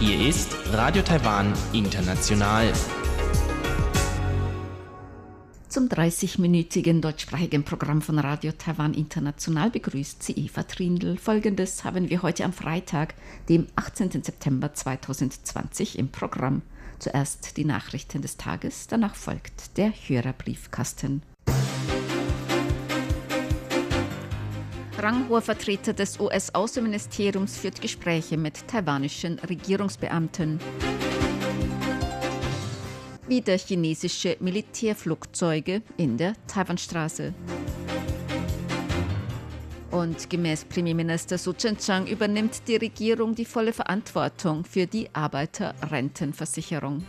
Hier ist Radio Taiwan International. Zum 30-minütigen deutschsprachigen Programm von Radio Taiwan International begrüßt sie Eva Trindl. Folgendes haben wir heute am Freitag, dem 18. September 2020 im Programm. Zuerst die Nachrichten des Tages, danach folgt der Hörerbriefkasten. Ranghoher Vertreter des US-Außenministeriums führt Gespräche mit taiwanischen Regierungsbeamten. Wieder chinesische Militärflugzeuge in der Taiwanstraße. Und gemäß Premierminister Su Chen-chang übernimmt die Regierung die volle Verantwortung für die Arbeiterrentenversicherung.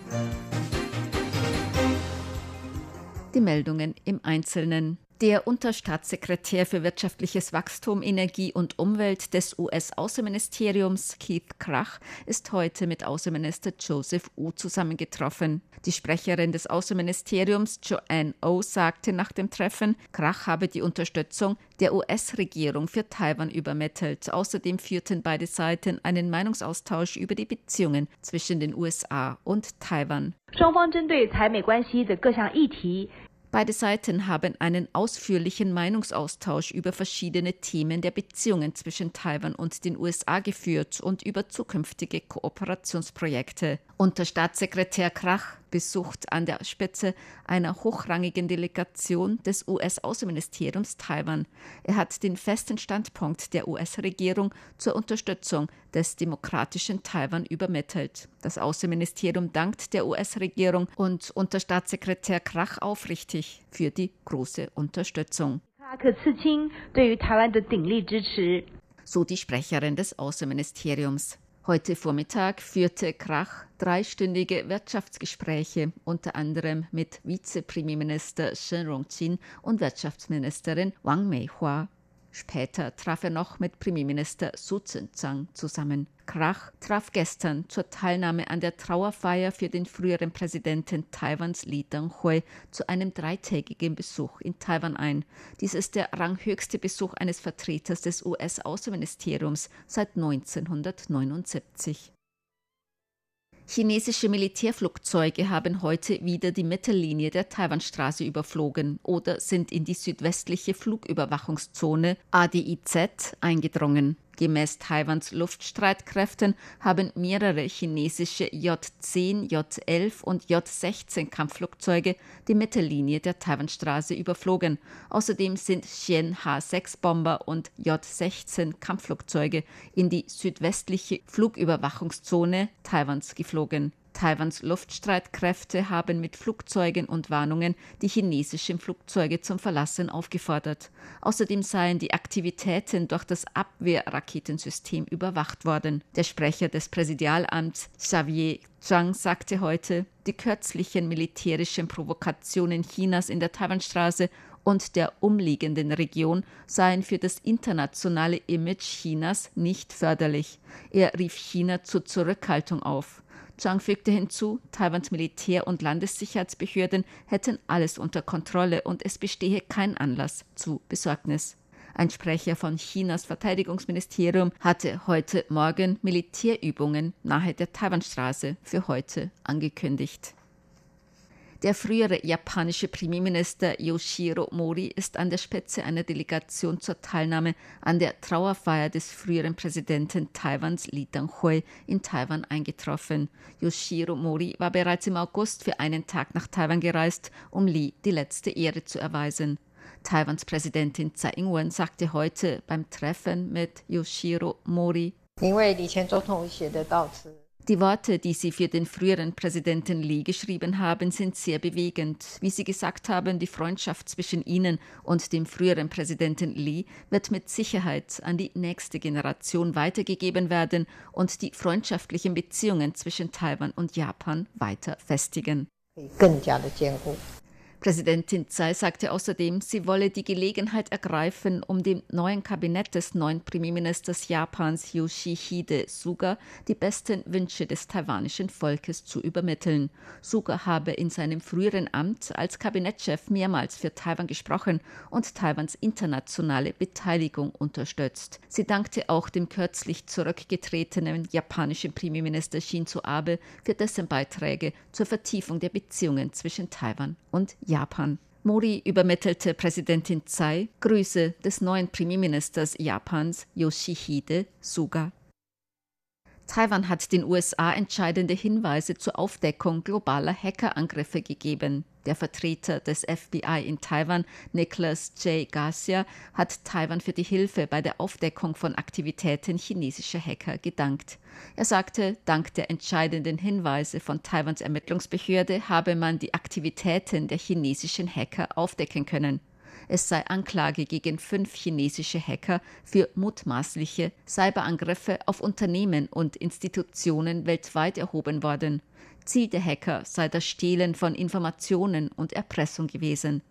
Die Meldungen im Einzelnen. Der Unterstaatssekretär für wirtschaftliches Wachstum, Energie und Umwelt des US-Außenministeriums, Keith Krach, ist heute mit Außenminister Joseph Wu zusammengetroffen. Die Sprecherin des Außenministeriums, Joanne O, sagte nach dem Treffen, Krach habe die Unterstützung der US-Regierung für Taiwan übermittelt. Außerdem führten beide Seiten einen Meinungsaustausch über die Beziehungen zwischen den USA und Taiwan. 双方针对台美关系的各项议题 Beide Seiten haben einen ausführlichen Meinungsaustausch über verschiedene Themen der Beziehungen zwischen Taiwan und den USA geführt und über zukünftige Kooperationsprojekte. Unterstaatssekretär Krach besucht an der Spitze einer hochrangigen Delegation des US-Außenministeriums Taiwan. Er hat den festen Standpunkt der US-Regierung zur Unterstützung des demokratischen Taiwan übermittelt. Das Außenministerium dankt der US-Regierung und Unterstaatssekretär Krach aufrichtig für die große Unterstützung. So die Sprecherin des Außenministeriums. Heute Vormittag führte Krach dreistündige Wirtschaftsgespräche, unter anderem mit Vizepremierminister Shen Rongqin und Wirtschaftsministerin Wang Meihua. Später traf er noch mit Premierminister Su Tseng zusammen. Krach traf gestern zur Teilnahme an der Trauerfeier für den früheren Präsidenten Taiwans Li Denghui zu einem dreitägigen Besuch in Taiwan ein. Dies ist der ranghöchste Besuch eines Vertreters des US-Außenministeriums seit 1979. Chinesische Militärflugzeuge haben heute wieder die Mittellinie der Taiwanstraße überflogen oder sind in die südwestliche Flugüberwachungszone ADIZ eingedrungen. Gemäß Taiwans Luftstreitkräften haben mehrere chinesische J-10, J-11 und J-16 Kampfflugzeuge die Mittellinie der Taiwanstraße überflogen. Außerdem sind Xian H-6-Bomber und J-16 Kampfflugzeuge in die südwestliche Flugüberwachungszone Taiwans geflogen. Taiwans Luftstreitkräfte haben mit Flugzeugen und Warnungen die chinesischen Flugzeuge zum Verlassen aufgefordert. Außerdem seien die Aktivitäten durch das Abwehrraketensystem überwacht worden. Der Sprecher des Präsidialamts Xavier Zhang sagte heute, die kürzlichen militärischen Provokationen Chinas in der Taiwanstraße und der umliegenden Region seien für das internationale Image Chinas nicht förderlich. Er rief China zur Zurückhaltung auf. Zhang fügte hinzu, Taiwans Militär- und Landessicherheitsbehörden hätten alles unter Kontrolle und es bestehe kein Anlass zu Besorgnis. Ein Sprecher von Chinas Verteidigungsministerium hatte heute Morgen Militärübungen nahe der Taiwanstraße für heute angekündigt. Der frühere japanische Premierminister Yoshiro Mori ist an der Spitze einer Delegation zur Teilnahme an der Trauerfeier des früheren Präsidenten Taiwans Li Denghui in Taiwan eingetroffen. Yoshiro Mori war bereits im August für einen Tag nach Taiwan gereist, um Li die letzte Ehre zu erweisen. Taiwans Präsidentin Tsai Ing-wen sagte heute beim Treffen mit Yoshiro Mori, 因为李前总统写的悼词 die Worte, die Sie für den früheren Präsidenten Lee geschrieben haben, sind sehr bewegend. Wie Sie gesagt haben, die Freundschaft zwischen Ihnen und dem früheren Präsidenten Lee wird mit Sicherheit an die nächste Generation weitergegeben werden und die freundschaftlichen Beziehungen zwischen Taiwan und Japan weiter festigen. Präsidentin Tsai sagte außerdem, sie wolle die Gelegenheit ergreifen, um dem neuen Kabinett des neuen Premierministers Japans Yoshihide Suga die besten Wünsche des taiwanischen Volkes zu übermitteln. Suga habe in seinem früheren Amt als Kabinettschef mehrmals für Taiwan gesprochen und Taiwans internationale Beteiligung unterstützt. Sie dankte auch dem kürzlich zurückgetretenen japanischen Premierminister Shinzo Abe für dessen Beiträge zur Vertiefung der Beziehungen zwischen Taiwan und Japan. Mori übermittelte Präsidentin Tsai Grüße des neuen Premierministers Japans Yoshihide Suga. Taiwan hat den USA entscheidende Hinweise zur Aufdeckung globaler Hackerangriffe gegeben. Der Vertreter des FBI in Taiwan, Nicholas J. Garcia, hat Taiwan für die Hilfe bei der Aufdeckung von Aktivitäten chinesischer Hacker gedankt. Er sagte, dank der entscheidenden Hinweise von Taiwans Ermittlungsbehörde habe man die Aktivitäten der chinesischen Hacker aufdecken können. Es sei Anklage gegen fünf chinesische Hacker für mutmaßliche Cyberangriffe auf Unternehmen und Institutionen weltweit erhoben worden. Ziel der Hacker sei das Stehlen von Informationen und Erpressung gewesen.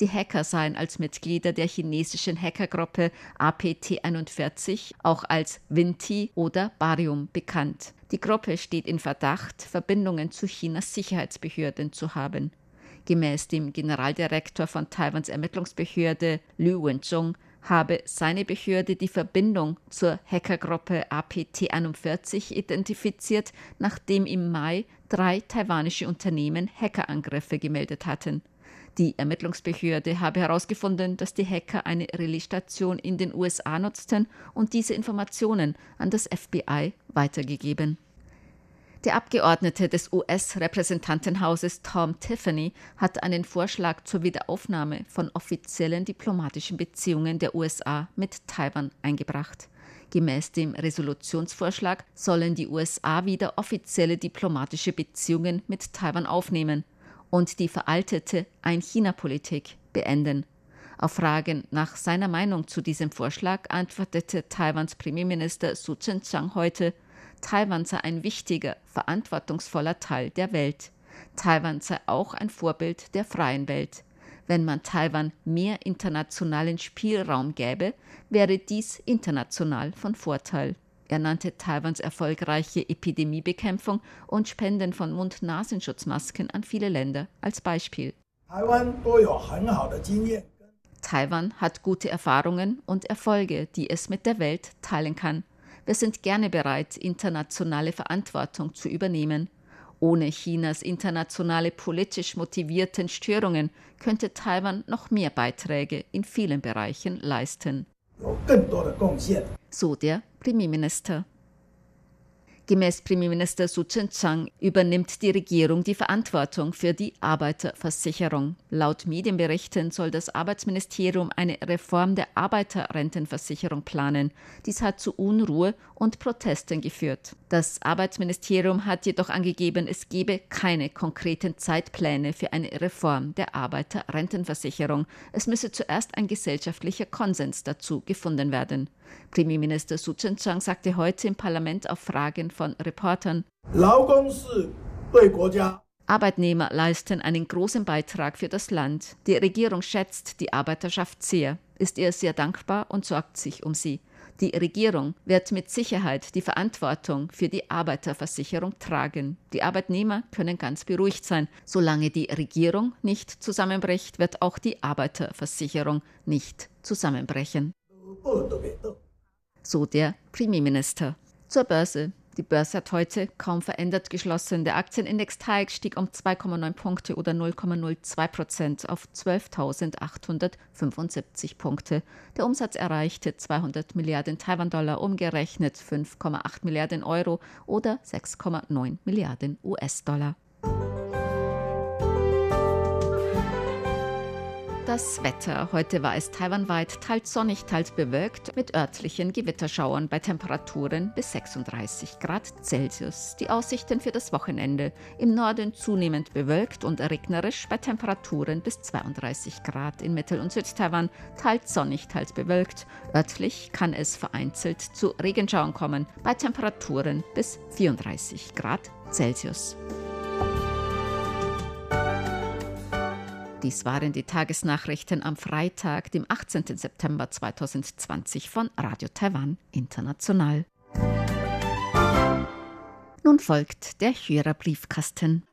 Die Hacker seien als Mitglieder der chinesischen Hackergruppe APT41, auch als Vinti oder Barium bekannt. Die Gruppe steht in Verdacht, Verbindungen zu Chinas Sicherheitsbehörden zu haben. Gemäß dem Generaldirektor von Taiwans Ermittlungsbehörde Liu Wenzhong habe seine Behörde die Verbindung zur Hackergruppe APT41 identifiziert, nachdem im Mai drei taiwanische Unternehmen Hackerangriffe gemeldet hatten. Die Ermittlungsbehörde habe herausgefunden, dass die Hacker eine Relaisstation in den USA nutzten und diese Informationen an das FBI weitergegeben. Der Abgeordnete des US-Repräsentantenhauses Tom Tiffany hat einen Vorschlag zur Wiederaufnahme von offiziellen diplomatischen Beziehungen der USA mit Taiwan eingebracht. Gemäß dem Resolutionsvorschlag sollen die USA wieder offizielle diplomatische Beziehungen mit Taiwan aufnehmen und die veraltete Ein-China-Politik beenden. Auf Fragen nach seiner Meinung zu diesem Vorschlag antwortete Taiwans Premierminister Su Tseng-Chang heute, Taiwan sei ein wichtiger, verantwortungsvoller Teil der Welt. Taiwan sei auch ein Vorbild der freien Welt. Wenn man Taiwan mehr internationalen Spielraum gäbe, wäre dies international von Vorteil. Er nannte Taiwans erfolgreiche Epidemiebekämpfung und Spenden von Mund-Nasenschutzmasken an viele Länder als Beispiel. Taiwan hat gute Erfahrungen und Erfolge, die es mit der Welt teilen kann. Wir sind gerne bereit, internationale Verantwortung zu übernehmen. Ohne Chinas internationale politisch motivierten Störungen könnte Taiwan noch mehr Beiträge in vielen Bereichen leisten. So der Premierminister. Gemäß Premierminister Su Tseng-Chang übernimmt die Regierung die Verantwortung für die Arbeiterversicherung. Laut Medienberichten soll das Arbeitsministerium eine Reform der Arbeiterrentenversicherung planen. Dies hat zu Unruhe und Protesten geführt. Das Arbeitsministerium hat jedoch angegeben, es gebe keine konkreten Zeitpläne für eine Reform der Arbeiterrentenversicherung. Es müsse zuerst ein gesellschaftlicher Konsens dazu gefunden werden. Premierminister Su Tseng-Chang sagte heute im Parlament auf Fragen von Reportern, Arbeitnehmer leisten einen großen Beitrag für das Land. Die Regierung schätzt die Arbeiterschaft sehr, ist ihr sehr dankbar und sorgt sich um sie. Die Regierung wird mit Sicherheit die Verantwortung für die Arbeiterversicherung tragen. Die Arbeitnehmer können ganz beruhigt sein. Solange die Regierung nicht zusammenbricht, wird auch die Arbeiterversicherung nicht zusammenbrechen so der Premierminister. Zur Börse. Die Börse hat heute kaum verändert geschlossen. Der Aktienindex TAIX stieg um 2,9 Punkte oder 0,02 Prozent auf 12.875 Punkte. Der Umsatz erreichte 200 Milliarden Taiwan-Dollar, umgerechnet 5,8 Milliarden Euro oder 6,9 Milliarden US-Dollar. Das Wetter. Heute war es taiwanweit teils sonnig, teils bewölkt mit örtlichen Gewitterschauern bei Temperaturen bis 36 Grad Celsius. Die Aussichten für das Wochenende. Im Norden zunehmend bewölkt und regnerisch bei Temperaturen bis 32 Grad in Mittel- und Südtaiwan, teils sonnig, teils bewölkt. Örtlich kann es vereinzelt zu Regenschauern kommen bei Temperaturen bis 34 Grad Celsius. Dies waren die Tagesnachrichten am Freitag, dem 18. September 2020 von Radio Taiwan International. Nun folgt der Hörerbriefkasten.